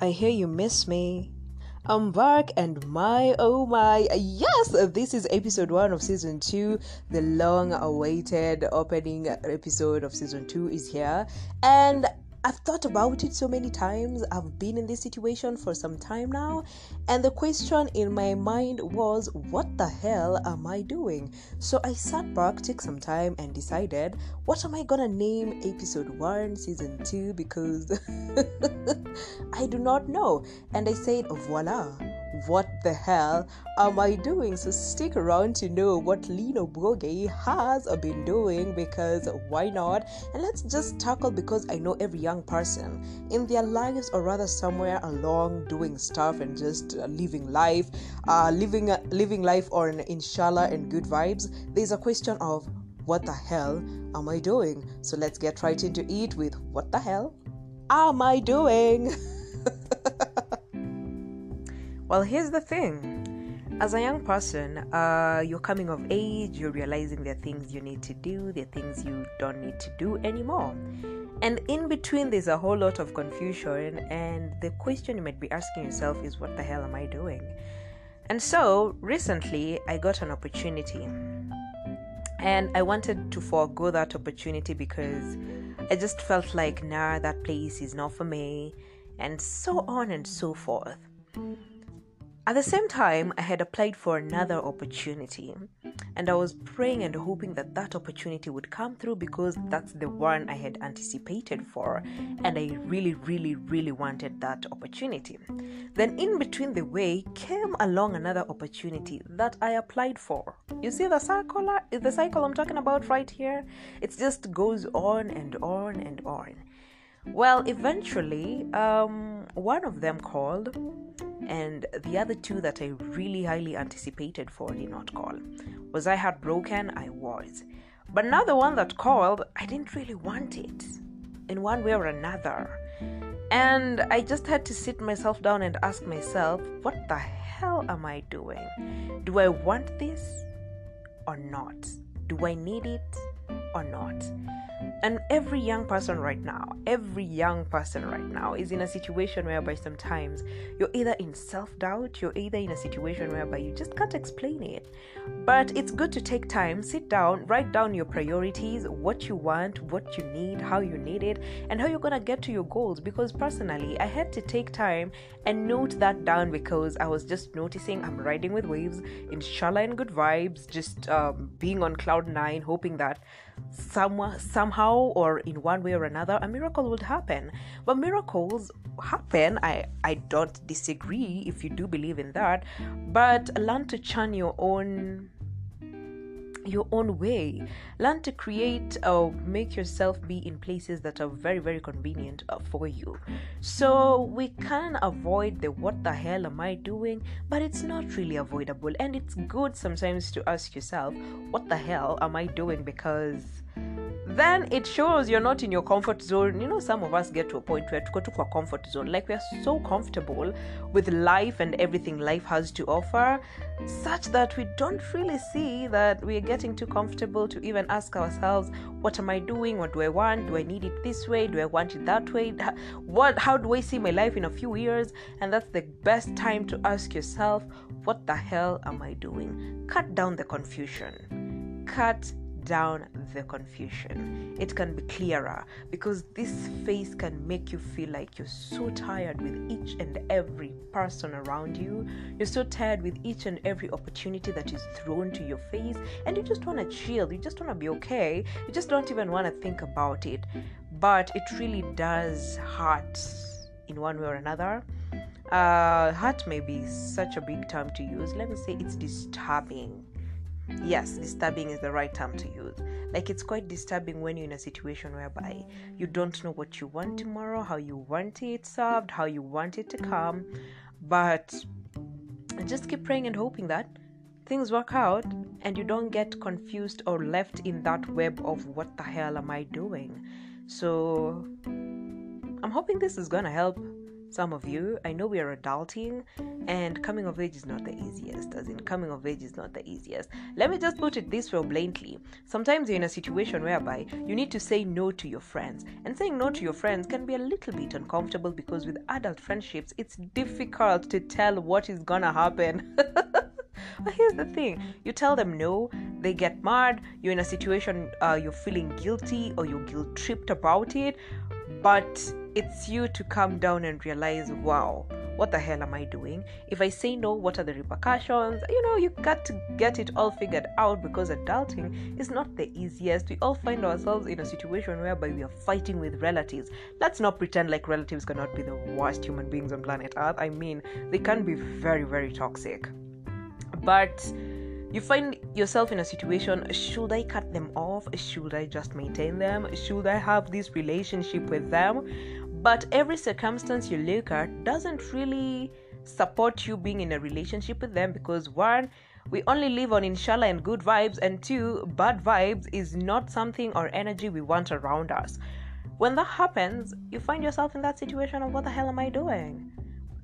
I hear you miss me. I'm back, and my oh my, yes, this is episode one of season two. The long awaited opening episode of season two is here, and I've thought about it so many times. I've been in this situation for some time now, and the question in my mind was, What the hell am I doing? So I sat back, took some time, and decided, What am I gonna name episode 1, season 2? Because I do not know. And I said, Voila what the hell am I doing? So stick around to know what Lino Boge has been doing because why not? And let's just tackle because I know every young person in their lives or rather somewhere along doing stuff and just living life, uh, living uh, living life on inshallah and good vibes. There's a question of what the hell am I doing? So let's get right into it with what the hell am I doing? Well, here's the thing. As a young person, uh, you're coming of age, you're realizing there are things you need to do, there are things you don't need to do anymore. And in between, there's a whole lot of confusion, and the question you might be asking yourself is, What the hell am I doing? And so, recently, I got an opportunity, and I wanted to forego that opportunity because I just felt like, nah, that place is not for me, and so on and so forth. At the same time, I had applied for another opportunity, and I was praying and hoping that that opportunity would come through because that's the one I had anticipated for, and I really, really, really wanted that opportunity. Then, in between the way, came along another opportunity that I applied for. You see the cycle, the cycle I'm talking about right here? It just goes on and on and on. Well, eventually, um, one of them called, and the other two that I really highly anticipated for did not call. Was I heartbroken? I was. But now the one that called, I didn't really want it in one way or another. And I just had to sit myself down and ask myself, what the hell am I doing? Do I want this or not? Do I need it or not? And every young person right now, every young person right now is in a situation whereby sometimes you're either in self doubt, you're either in a situation whereby you just can't explain it. But it's good to take time, sit down, write down your priorities, what you want, what you need, how you need it, and how you're gonna get to your goals. Because personally, I had to take time and note that down because I was just noticing I'm riding with waves, inshallah, and good vibes, just um, being on cloud nine, hoping that some, somehow or in one way or another a miracle would happen. But miracles happen i i don't disagree if you do believe in that but learn to churn your own your own way. Learn to create or make yourself be in places that are very, very convenient uh, for you. So we can avoid the what the hell am I doing, but it's not really avoidable. And it's good sometimes to ask yourself, what the hell am I doing? Because then it shows you're not in your comfort zone. You know, some of us get to a point where to go to our comfort zone, like we are so comfortable with life and everything life has to offer, such that we don't really see that we are getting too comfortable to even ask ourselves, what am I doing? What do I want? Do I need it this way? Do I want it that way? What how do I see my life in a few years? And that's the best time to ask yourself, what the hell am I doing? Cut down the confusion. Cut down the confusion. It can be clearer because this phase can make you feel like you're so tired with each and every person around you. You're so tired with each and every opportunity that is thrown to your face, and you just want to chill. You just want to be okay. You just don't even want to think about it. But it really does hurt in one way or another. Uh, hurt may be such a big term to use. Let me say it's disturbing yes disturbing is the right term to use. Like it's quite disturbing when you're in a situation whereby you don't know what you want tomorrow how you want it served how you want it to come. But just keep praying and hoping that things work out and you don't get confused or left in that web of what the hell am i doing? So i'm hoping this is gonna help some of you. I know we are adulting, and coming of age is not the easiest. As in, coming of age is not the easiest. Let me just put it this way bluntly. Sometimes you're in a situation whereby you need to say no to your friends, and saying no to your friends can be a little bit uncomfortable because with adult friendships, it's difficult to tell what is gonna happen. But here's the thing you tell them no, they get mad, you're in a situation, uh, you're feeling guilty or you're guilt tripped about it, but it's you to come down and realize, wow, what the hell am I doing? If I say no, what are the repercussions? You know, you got to get it all figured out because adulting is not the easiest. We all find ourselves in a situation whereby we are fighting with relatives. Let's not pretend like relatives cannot be the worst human beings on planet Earth. I mean, they can be very, very toxic. But you find yourself in a situation should I cut them off? Should I just maintain them? Should I have this relationship with them? But every circumstance you look at doesn't really support you being in a relationship with them because one, we only live on inshallah and good vibes, and two, bad vibes is not something or energy we want around us. When that happens, you find yourself in that situation of what the hell am I doing?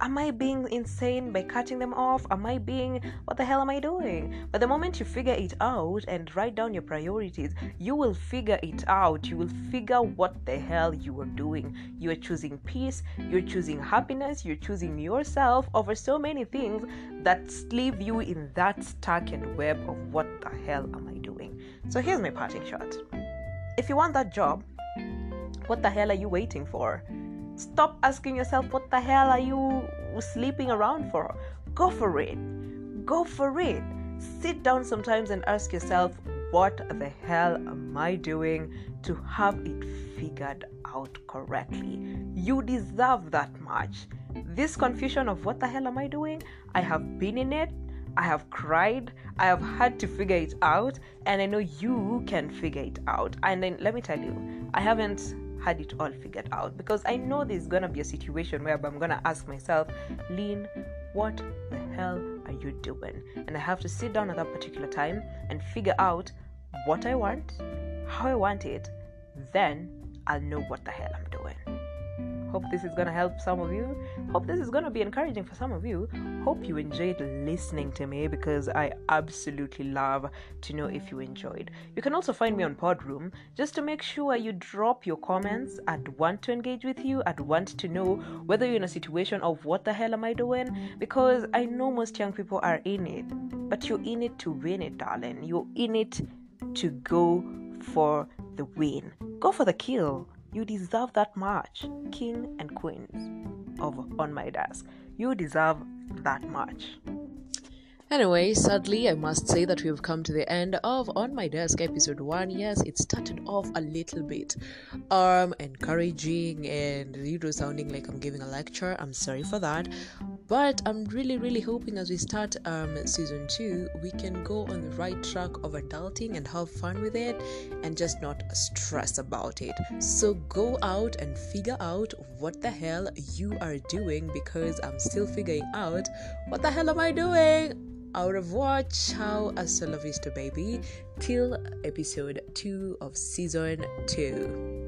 Am I being insane by cutting them off? Am I being, what the hell am I doing? But the moment you figure it out and write down your priorities, you will figure it out. You will figure what the hell you are doing. You are choosing peace, you're choosing happiness, you're choosing yourself over so many things that leave you in that stuck and web of what the hell am I doing? So here's my parting shot. If you want that job, what the hell are you waiting for? Stop asking yourself, what the hell are you sleeping around for? Go for it. Go for it. Sit down sometimes and ask yourself, what the hell am I doing to have it figured out correctly? You deserve that much. This confusion of what the hell am I doing? I have been in it. I have cried. I have had to figure it out. And I know you can figure it out. And then let me tell you, I haven't had it all figured out because I know there's gonna be a situation where I'm gonna ask myself, Lean, what the hell are you doing? And I have to sit down at that particular time and figure out what I want, how I want it, then I'll know what the hell I'm doing. Hope this is to help some of you. Hope this is to be encouraging for some of you. Hope you enjoyed listening to me because I absolutely love to know if you enjoyed. You can also find me on Podroom just to make sure you drop your comments. I'd want to engage with you. I'd want to know whether you're in a situation of what the hell am I doing because I know most young people are in it, but you're in it to win it, darling. You're in it to go for the win. Go for the kill. You deserve that much, king and queens of On My Desk. You deserve that much. Anyway, sadly, I must say that we've come to the end of On My Desk episode 1. Yes, it started off a little bit um encouraging and you know sounding like I'm giving a lecture. I'm sorry for that. But I'm really, really hoping as we start um, season two, we can go on the right track of adulting and have fun with it and just not stress about it. So go out and figure out what the hell you are doing because I'm still figuring out what the hell am I doing? Au revoir, ciao, hasta la vista, baby, till episode 2 of season 2.